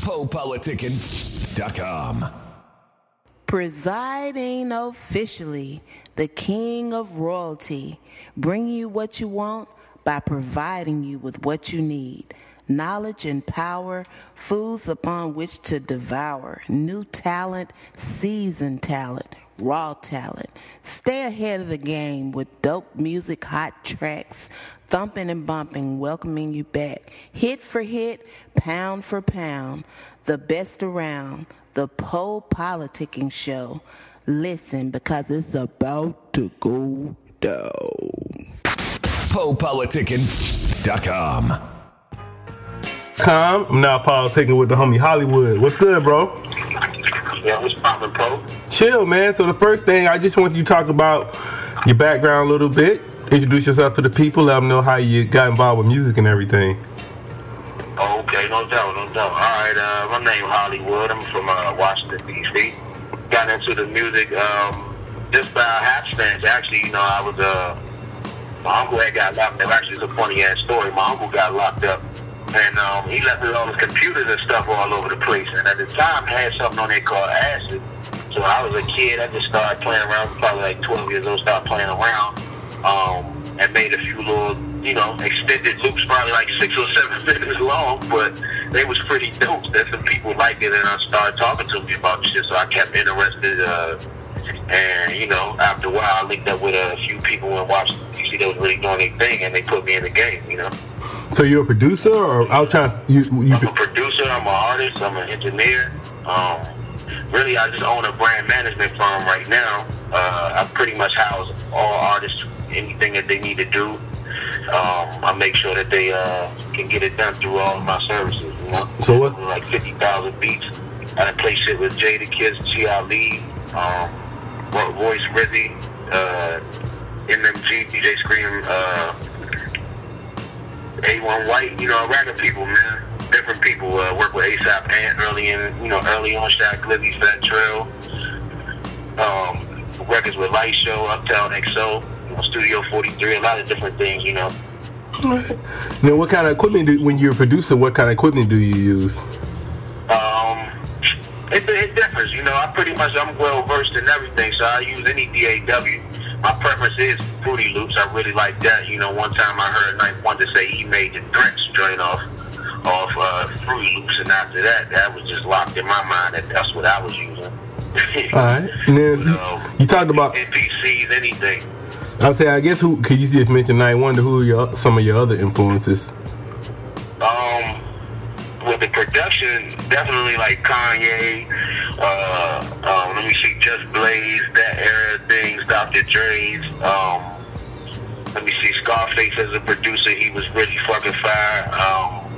PoePoliticking.com. Presiding officially, the king of royalty, bring you what you want by providing you with what you need. Knowledge and power, foods upon which to devour, new talent, seasoned talent, raw talent. Stay ahead of the game with dope music, hot tracks, thumping and bumping, welcoming you back. Hit for hit, pound for pound, the best around, the Poe Politicking Show. Listen because it's about to go down. PoePoliticking.com. Com. I'm now politicking with the homie Hollywood. What's good, bro? Yeah, what's poppin', Poe? Chill, man. So the first thing I just want you to talk about your background a little bit. Introduce yourself to the people. Let them know how you got involved with music and everything. Okay, no doubt, no doubt. All right, uh, my name Hollywood. I'm from uh, Washington D.C. Got into the music um, just by happenstance. Actually, you know, I was uh, my uncle had got locked up. Actually, it's a funny ass story. My uncle got locked up, and um, he left all his computers and stuff all over the place. And at the time, had something on there called acid. So I was a kid. I just started playing around. Probably like 12 years old. Started playing around, um, and made a few little, you know, extended loops, probably like six or seven minutes long, but they was pretty dope. That some people liked it, and I started talking to me about shit. So I kept interested. Uh, and you know, after a while, I linked up with a few people in Washington D.C. that was really doing their thing, and they put me in the game. You know, So you're a producer, or I was trying. You, you I'm a producer, I'm an artist, I'm an engineer. Um, really, I just own a brand management firm right now. Uh, I pretty much house all artists, anything that they need to do. Um, I make sure that they uh, can get it done through all of my services. You know, So what- Like fifty thousand beats. I play shit with Jadakiss, G.I. Lee, um, Ro- Royce Rizzy, uh, NMG, DJ Scream, uh, A1 White, you know, a random people, man. Different people. Uh, work with ASAP Ant early in, you know, early on Shy Glizzy, Fat Trel. Um, records with Lightshow, Uptown XO, Studio 43, a lot of different things, you know. Right. Now, what kind of equipment do, when you're producing? What kind of equipment do you use? Um, it, it differs, you know. I pretty much I'm well versed in everything, so I use any DAW. My preference is Fruity Loops. I really like that. You know, one time I heard Knife wanted to say he made the threats joint off off uh, Fruity Loops, and after that, that was just locked in my mind that that's what I was using. All right. And then So, you talked about. MPCs, anything. I'll say. I guess who could you just mention? 9th Wonder. Who your some of your other influences? Um, with the production, definitely like Kanye. Uh, um, let me see, Just Blaze, that era of things, Dr. Dre's. Um, let me see, Scarface as a producer, he was really fucking fire. Um,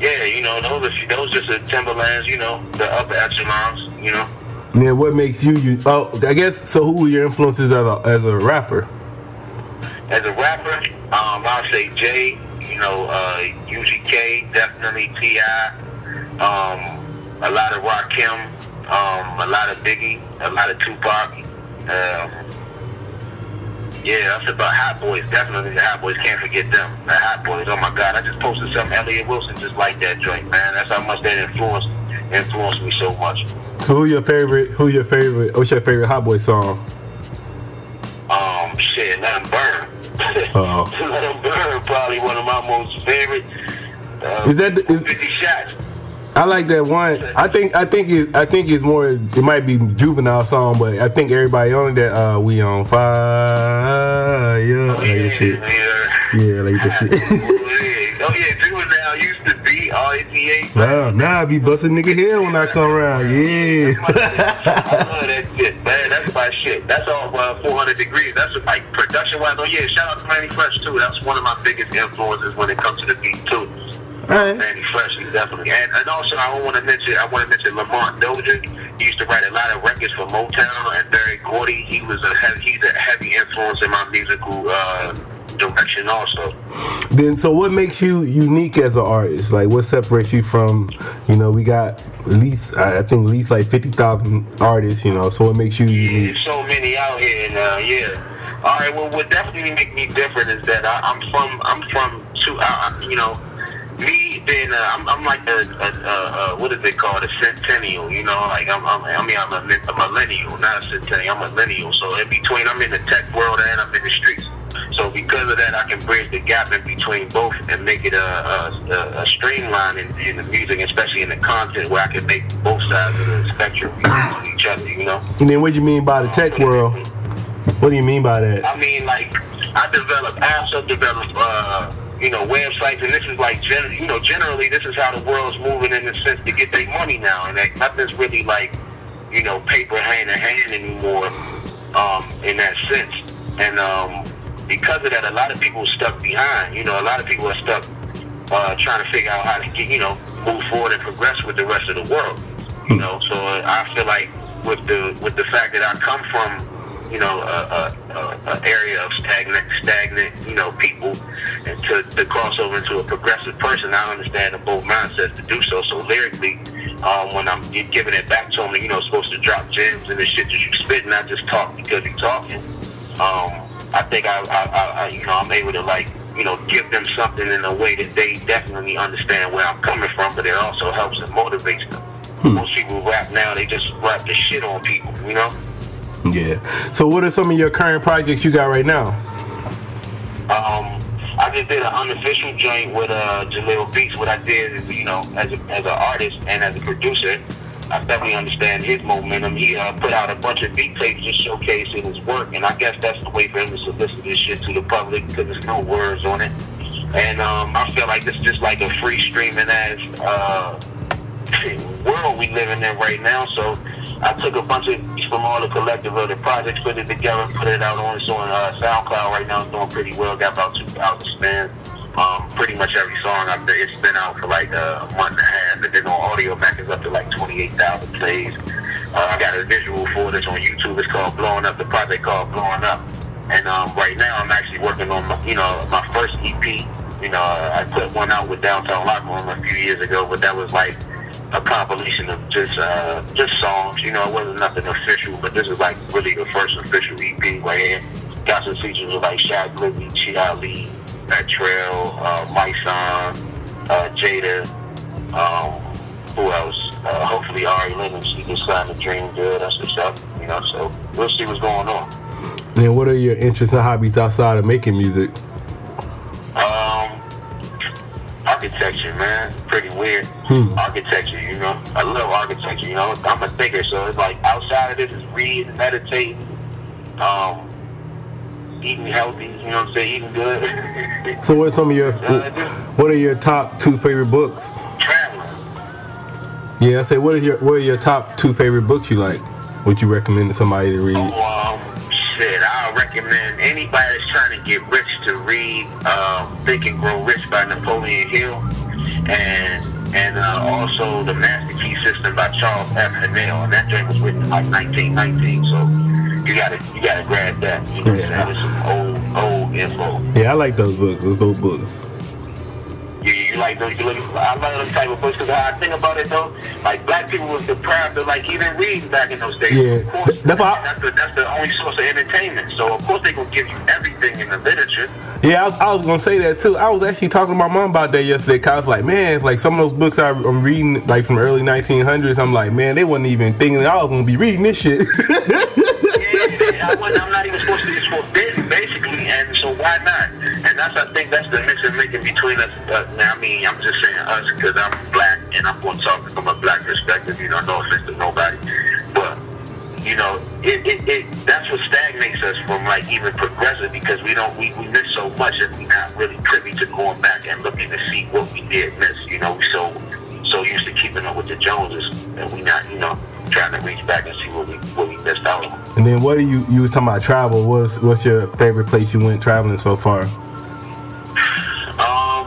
yeah, you know, those are those just the Timbalands, you know, the upper echelons, you know. Then what makes you you? Oh, I guess. So who are your influences as a as a rapper? As a rapper, um, I'll say Jay, you know, uh, UGK, definitely T.I., um, a lot of Rakim, um, a lot of Biggie, a lot of Tupac. Um, yeah, that's about Hot Boys. Definitely the Hot Boys. Can't forget them. The Hot Boys. Oh my God, I just posted something. Elliott Wilson just like that joint, man. That's how much that influenced influenced me so much. So who your favorite? Who your favorite? What's your favorite Hot Boy song? Um, shit, let 'em burn. Uh-oh. let 'em burn. Probably one of my most favorite. Uh, Is that the- is- 50 shots? I like that one. I think I think it I think it's more. It might be juvenile song, but I think everybody on that. Uh, we on fire. Yeah, like that shit. Yeah. Yeah, like that shit. oh yeah, juvenile 98. Nah, now I be busting nigga here when I come around. Yeah. that shit, man. That's my shit. That's all uh, 400 degrees. That's what, like production wise. Oh, yeah. Shout out to Mannie Fresh, too. That's one of my biggest influences when it comes to the beat, too. All right. Mannie Fresh, definitely. And, and also, I want to mention, I want to mention Lamont Dozier. He used to write a lot of records for Motown and Berry Gordy. He was a heavy, he's a heavy influence in my musical uh, direction also. Then, so what makes you unique as an artist? Like, what separates you from, you know, we got at least, I think, at least like 50,000 artists, you know, so what makes you unique? There's so many out here, and uh, yeah. All right. Well, what definitely make me different is that I, I'm from I'm from two. Uh, you know, me being uh, I'm, I'm like a, a call it called, a centennial. You know, like I'm, I'm I mean, I'm a, a millennial, not a centennial. I'm a millennial. So in between, I'm in the tech world and I'm in between both and make it a, a, a streamline in, in the music, especially in the content, where I can make both sides of the spectrum each other. You know. And then what do you mean by the tech world? What do you mean by that? I mean, like, I develop apps, I develop, uh, you know, websites, and this is like, gen- you know, generally, this is how the world's moving in the sense to get their money now, and like, nothing's really like, you know, paper hand in hand anymore, um, in that sense. And um, because of that, a lot of people are stuck behind. You know, a lot of people are stuck uh, trying to figure out how to get, you know, move forward and progress with the rest of the world. You know, so I feel like with the with the fact that I come from you know, a, a, a, area of stagnant, stagnant, you know, people, and to, to cross over into a progressive person, I understand the both mindsets to do so. So lyrically, um, when I'm giving it back to them, you know, supposed to drop gems and the shit that you spit, not just talk because you're talking. Um, I think I, I, I, you know, I'm able to like, you know, give them something in a way that they definitely understand where I'm coming from, but it also helps and motivates them. Hmm. Most people rap now, they just rap the shit on people, you know? Yeah. So, what are some of your current projects you got right now? Um, I just did an unofficial joint with uh, Jaleel Beats. What I did is, you know, as, a, as an artist and as a producer, I definitely understand his momentum. He uh, put out a bunch of beat tapes just showcasing his work, and I guess that's the way for him to solicit this shit to the public because there's no words on it. And um, I feel like it's just like a free streaming ass uh, world we living in right now. So I took a bunch of from all the collective of the projects, put it together, put it out on it's on uh, SoundCloud right now. It's doing pretty well. Got about two thousand spins. Um, pretty much every song I've been, it's been out for like a month and a half, and then on Audiomack is up to like twenty eight thousand plays. Uh, I got a visual for this on YouTube. It's called Blowing Up. The project called Blowing Up. And um, right now I'm actually working on my, you know my first EP. You know I put one out with Downtown Locker Room a few years ago, but that was like a compilation of just uh, just songs. You know, it wasn't nothing official, but this is like really the first official EP right here. Got some features with like Shy Glizzy, Chi Ali, Trel, uh, My Son, uh, Jada. Um, who else? Uh, hopefully Ari Lennox, she can sign the dream deal. That's what's up. You know, so we'll see what's going on. And what are your interests and hobbies outside of making music? Um, architecture, man. Pretty weird. Hmm. Architecture, you know. I love architecture, you know. I'm a thinker, so it's like outside of this is reading, meditating, um, eating healthy, you know what I'm saying, eating good. so what's some of your what are your top two favorite books? Traveling. Yeah, I say what are your what are your top two favorite books you like? Would you recommend to somebody to read? Oh, um, shit, I recommend anybody that's trying to get rich to read um, Think and Grow Rich by Napoleon Hill and and uh, also the Master Key System by Charles F. Haanel. And that thing was written in like 1919, so you gotta you gotta grab that. You know yeah. what I'm saying? It's some old old info. Yeah, I like those books. Those old books. You, you like those? You look, I love those type of books because I think about it though, like black people was deprived of like even reading back in those days. Yeah, of course, that's, I, that's, the, that's the only source of entertainment. So of course they gonna give you everything in the literature. Yeah, I was, I was, gonna say that too. I was actually talking to my mom about that yesterday. Cause I was like, man, like some of those books I, am reading, like from early 1900s. I'm like, man, they wasn't even thinking I was gonna be reading this shit. yeah, I am not even supposed to. It's forbidden, basically, and so why not? And that's, I think, that's the mixing making between us. Uh, I mean, I'm just saying us because I'm black and I'm going to talk from a black perspective. You know, no offense to nobody, but you know, it, it, it that's what stagnates us from like even progressing because we don't we, we miss so much and we're not really privy to going back and looking to see what we did miss. You know, so so used to keeping up with the Joneses and we not you know trying to reach back and see what we what we missed out on. And then what are you you was talking about travel? What's what's your favorite place you went traveling so far? Um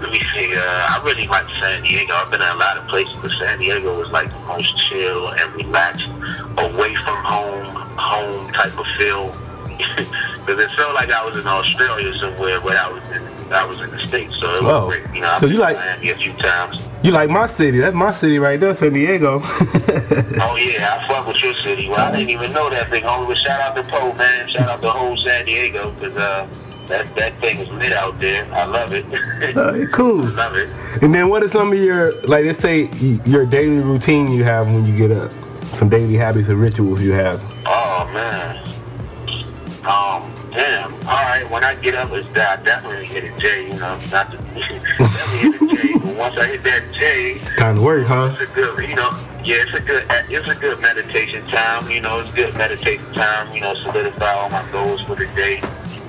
let me see, uh I really like San Diego. I've been in a lot of places, but San Diego was like the most chill and relaxed, away from home, home type of feel. Because it felt like I was in Australia somewhere, but I was in I was in the states, so it was oh. great. You know, so you like Miami a few times. You like my city? That's my city right there, San Diego. oh yeah, I fuck with your city. Well, I didn't even know that thing. Only with shout out to Poe, man. Shout out to whole San Diego, because uh, that that thing is lit out there. I love it. Uh, cool. love it. And then what are some of your like let's say your daily routine you have when you get up? Some daily habits and rituals you have. Oh man. All right. When I get up, it's that I definitely hit a J. You know, not to definitely hit a J. But once I hit that J, Time to work, huh? it's a good. You know, yeah, it's a good. It's a good meditation time. You know, it's good meditation time. You know, solidify all my goals for the day.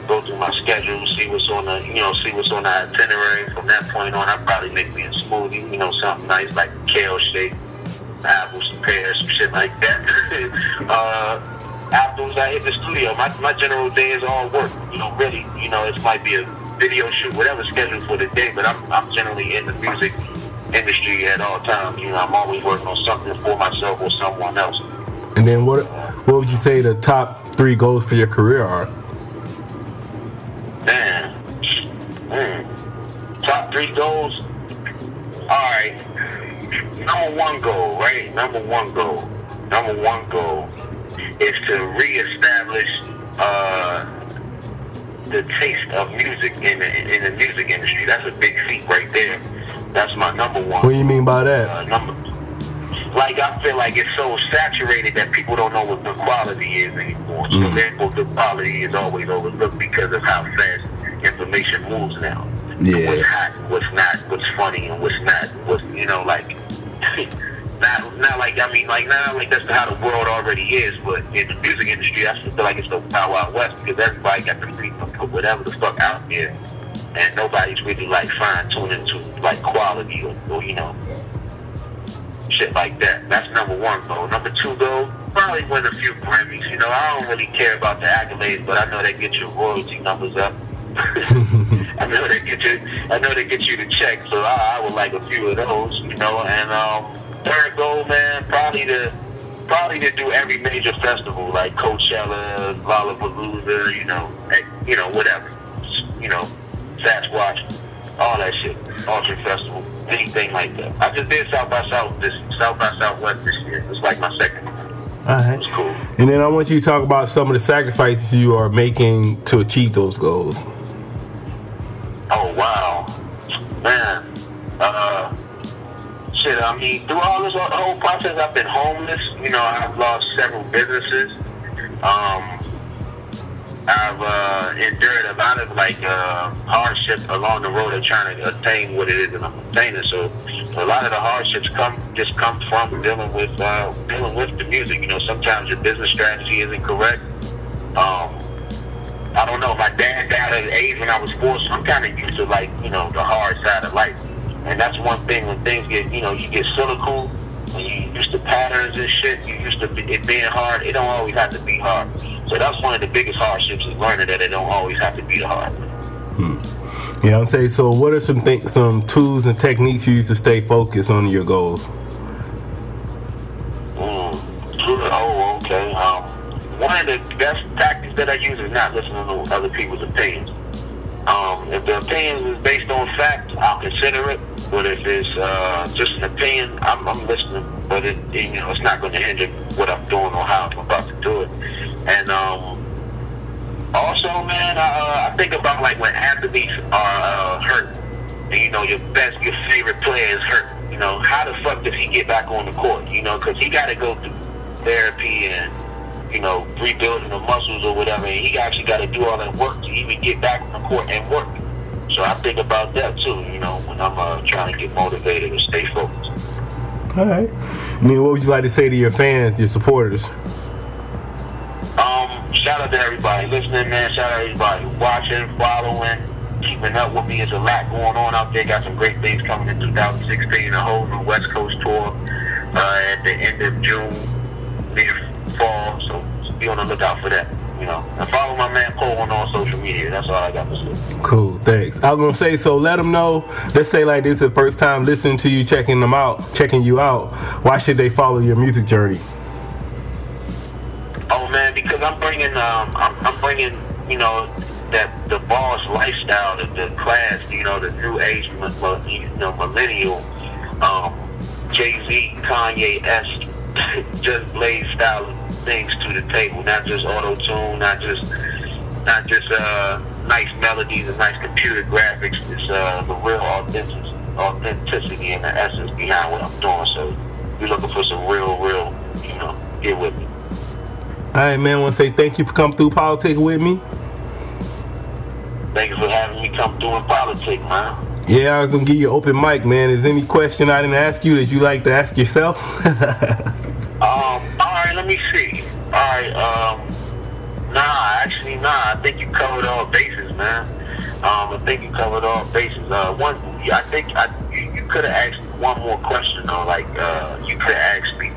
Go through my schedule, see what's on the, you know, see what's on the itinerary. From that point on, I probably make me a smoothie. You know, something nice like kale shake, apples, some pears, some shit like that. uh, afterwards, I hit the studio. My my general day is all work. You know, really, you know, it might be a video shoot, whatever scheduled for the day, but I'm I'm generally in the music industry at all times. You know, I'm always working on something for myself or someone else. And then what what would you say the top three goals for your career are? Man, mm. top three goals. All right, number one goal, right? Number one goal. Number one goal is to reestablish uh, the taste of music in the in the music industry. That's a big feat right there. That's my number one. What do you mean by that? uh, number. Like I feel like it's so saturated that people don't know what the quality is anymore. So Mm. therefore, the quality is always overlooked because of how fast information moves now. Yeah. What's hot, what's not, what's funny, and what's not. What's you know like. Not, not like I mean, like not like that's how the world already is, but in the music industry, I still feel like it's the Wild Wild West because everybody got the freedom to put whatever the fuck out there, and nobody's really like fine tuning to like quality or, or you know shit like that. That's number one goal. Number two goal, probably win a few Grammys. You know, I don't really care about the accolades, but I know they get your royalty numbers up. I know they get you. I know they get you the check, so I, I would like a few of those. You know, and um, third goal, man, probably to probably to do every major festival like Coachella, Lollapalooza. You know, you know whatever. You know, Sasquatch, all that shit. Ultra Festival, anything like that. I just did South by South this South by Southwest this year. It's like my second. All right. Cool. And then I want you to talk about some of the sacrifices you are making to achieve those goals. Oh wow, man. Uh, shit. I mean, through all this whole process, I've been homeless. You know, I've lost several businesses. Um, I've uh, endured a lot of like uh, hardship along the road of trying to attain what it is that I'm attaining. So a lot of the hardships come just come from dealing with uh, dealing with the music. You know, sometimes your business strategy isn't correct. Um, I don't know. My dad died at an age when I was four, so I'm kind of used to like you know the hard side of life. And that's one thing when things get you know you get cynical when you used to patterns and shit. You used to be, it being hard. It don't always have to be hard. So that's one of the biggest hardships is learning that it don't always have to be the hard. Know what I'm saying? So what are some th- some tools and techniques you use to stay focused on your goals? Mm. Oh, okay. Um, one of the best tactics that I use is not listening to other people's opinions. Um, if the opinion is based on fact, I'll consider it. But if it's uh, just an opinion, I'm, I'm listening. But it, you know, it's not going to hinder what I'm doing or how I'm about to do it. And um, also, man, uh, I think about like when athletes are uh, hurt, and you know your best, your favorite player is hurt. You know, how the fuck does he get back on the court? You know, because he got to go through therapy and you know rebuilding the muscles or whatever, and he actually got to do all that work to even get back on the court and work. So I think about that too. You know, when I'm uh, trying to get motivated and stay focused. All right. And then what would you like to say to your fans, your supporters? Um, shout out to everybody listening, man. Shout out to everybody watching, following, keeping up with me. There's a lot going on out there. Got some great things coming in 2016. A whole new West Coast tour uh, at the end of June, near fall. So be on the lookout for that. You know, and follow my man Cole on all social media. That's all I got to say. Cool, thanks. I was gonna say so. Let them know. Let's say like this is the first time listening to you, checking them out, checking you out. Why should they follow your music journey? Oh man, because I'm bringing, um, I'm, I'm bringing, you know, that the boss lifestyle, the, the class, you know, the new age, you know, millennial, um, Jay Z, Kanye esque, just Blaze style things to the table. Not just auto tune, not just, not just, uh, nice melodies and nice computer graphics. It's uh, the real authenticity, authenticity and the essence behind what I'm doing. So we're looking for some real, real, you know, get with me. All right, man. I want to say thank you for coming through politics with me. Thank you for having me come through in politics, man. Yeah, I was gonna give you an open mic, man. Is there any question I didn't ask you that you like to ask yourself? um, all right, let me see. Right, um, nah, actually, nah. I think you covered all bases, man. Um, I think you covered all bases. Uh, one, I think I, you, you could have asked one more question, though. Like, uh, you could have asked me,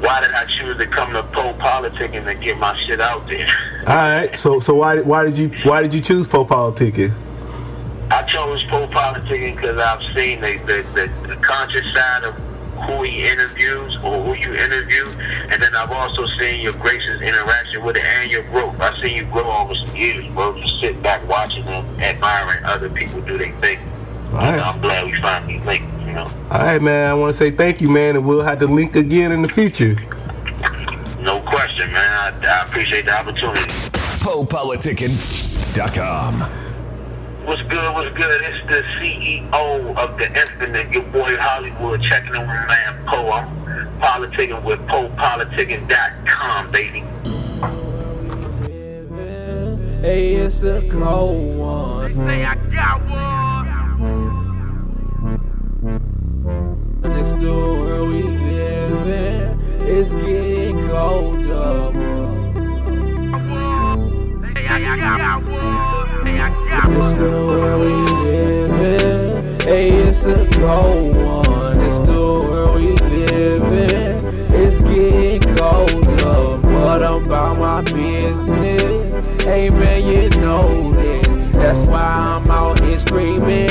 why did I choose to come to Poe Politicking and get my shit out there? all right, so so why why did you why did you choose Poe Politicking? I chose Poe Politicking because I've seen the, the, the, the conscious side of who he interviews or who you interview, and then I've also seen your gracious interaction with it and your growth. I've seen you grow over some years, bro. Just sitting back watching and admiring other people do their thing. All right. I'm glad we finally linked, you know. All right, man. I want to say thank you, man, and we'll have to link again in the future. No question, man. I, I appreciate the opportunity. PoePoliticking.com. What's good? What's good? It's the CEO of the Infinite, your boy Hollywood, checking in with my man Poe. I'm politicking with PoePoliticking.com, baby. Hey, it's a cold one. They say I got one. And it's the world we live in. It's getting colder. They say I got one. It's the world we live in. Hey, it's a cold one. It's the world we live in. It's getting colder, but I'm about my business. Hey man, you know this. That's why I'm out here screaming.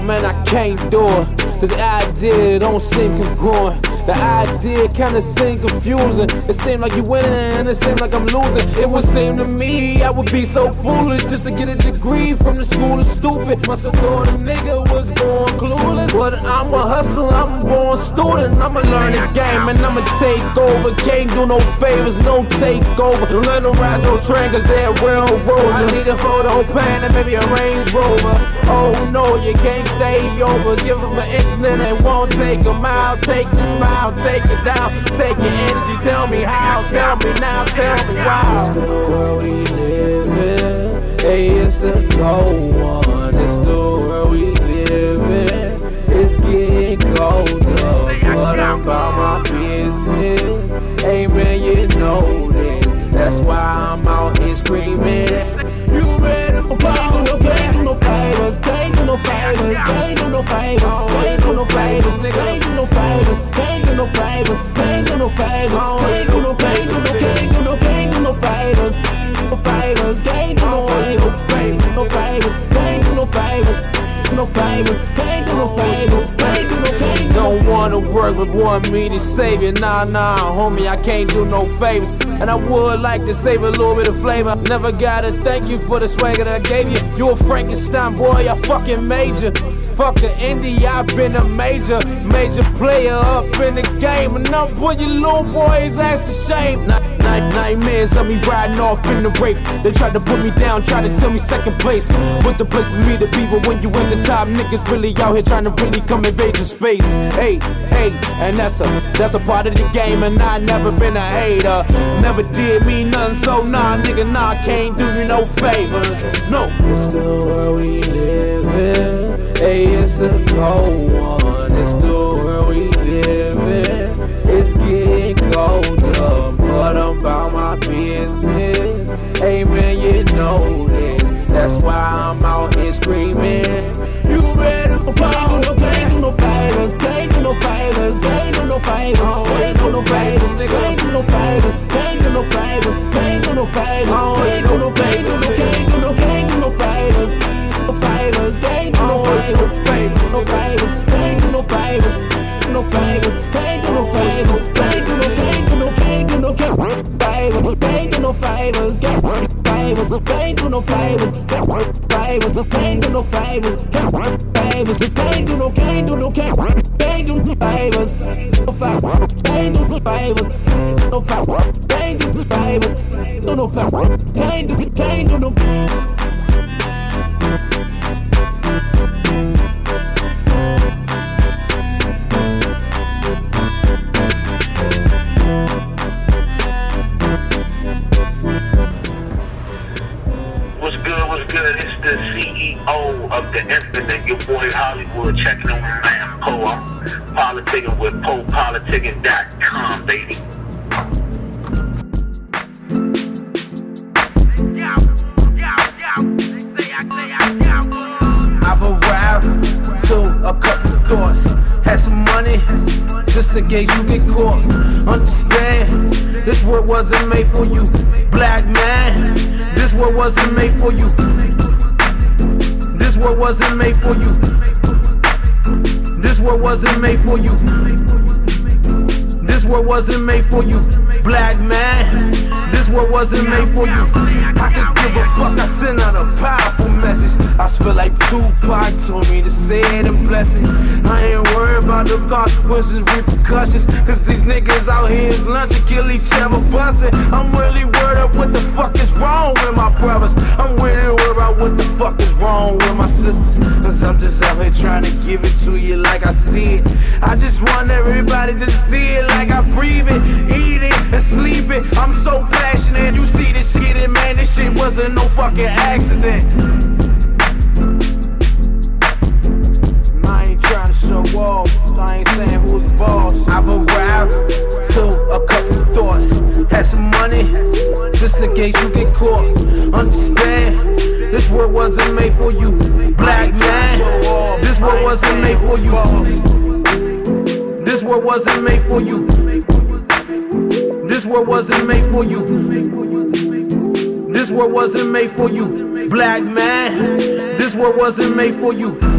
Man, I can't do it. The idea don't seem congruent. The idea kinda seem confusing. It seemed like you winning and it seemed like I'm losing. It would seem to me I would be so foolish just to get a degree from the school of stupid. Must have thought a nigga was born clueless. But I'm a hustler, I'm a born student. I'ma learn the game and I'ma take over. Can't do no favors, no takeover. Don't let them ride no train cause they're railroad. I need a photo pan and maybe a Range Rover. Oh no, you can't stay over. Give them an incident and won't take a mile. Take your smile, take it down. Take your energy, tell me how. Tell me now, tell me why. It's the world we live in. Hey, it's a cold one. It's the world we live in. It's getting colder, but I'm about my business. Hey man, you know this. That's why I'm out here screaming. You better Can't do no, can't do no fighters, can't do no fighters, can't do no fighters, can't do no fighters, can't no fighters, one me to save you. Nah, nah, homie, I can't do no favors. And I would like to save a little bit of flavor. Never gotta thank you for the swagger that I gave you. You a Frankenstein boy, I fucking major. Fuck the indie, I've been a major, major player up in the game. And I'm putting you little boys ass to shame. Night, nightmares of me riding off in the rape. They tried to put me down, tried to tell me second place. But the place for me to be, but when you in the top, niggas really out here trying to really come invade your space. Hey, hey, and that's a that's a part of the game, and I never been a hater. Never did me nothing, so nah, nigga, nah, can't do you no favors. No. It's the world we live in. Hey, it's a cold one. It's the world we live in. It's getting colder, but I'm about my business. Man, you know this. That's why I'm out here screaming. You better fall. no, can't no fighters, can't no fighters, can't no fighters, can't no fighters, can't no fighters, can't no fighters, can't no fighters, can't no, can't do no, can't do no, can't do no fighters, no fighters, can't no fighters, fighters, do no fighters, fighters, do no fighters, favors, can't do no favors, favors, can't do no favors, favors, can't do no, can't do no, can't, do no favors, no favors, can't do no favors, no favors, can't do no favors, no no favors, can't do, can't do no. Hollywood, checking in with my man Poe. I'm politicking with PoePoliticking.com, baby. I've arrived to a couple thoughts. Had some money, just in case you get caught. Understand, this world wasn't made for you. Black man, this world wasn't made for you. This world wasn't made for you. Wasn't made for you. This world wasn't made for you. Black man, this world wasn't made for you. I can give a fuck, I send out a powerful message. I feel like Tupac told me to say it and bless. I ain't worried about the consequences, repercussions. Cause these niggas out here is lunching, kill each other, busting. I'm really worried about what the fuck is wrong with my brothers. I'm really worried about what the fuck is wrong with my sisters. Cause I'm just out here trying to give it to you like I see it. I just want everybody to see it like I breathe it, eat it, and sleep it. I'm so passionate. You see this shit, and man, this shit wasn't no fucking accident. Off, so I ain't saying who's boss. I've arrived to a couple thoughts. Had some money, just in case you get caught. Understand, this world wasn't made for you. Black man, this world wasn't made for you. This world wasn't made for you. This world wasn't made for you. This world wasn't made for you. Black man, this world wasn't made for you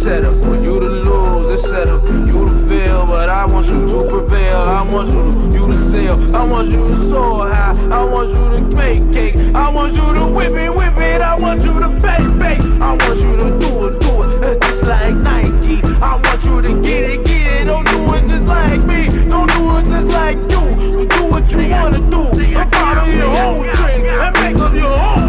set up for you to lose, it's set up for you to fail. But I want you to prevail, I want you to, you to sail, I want you to soar high, I want you to make cake, I want you to whip it, whip it, I want you to bake, bake, I want you to do it, do it, it's just like Nike. I want you to get it, get it, don't do it just like me, don't do it just like you. But do what you wanna do, and follow your own trend, and make up your own.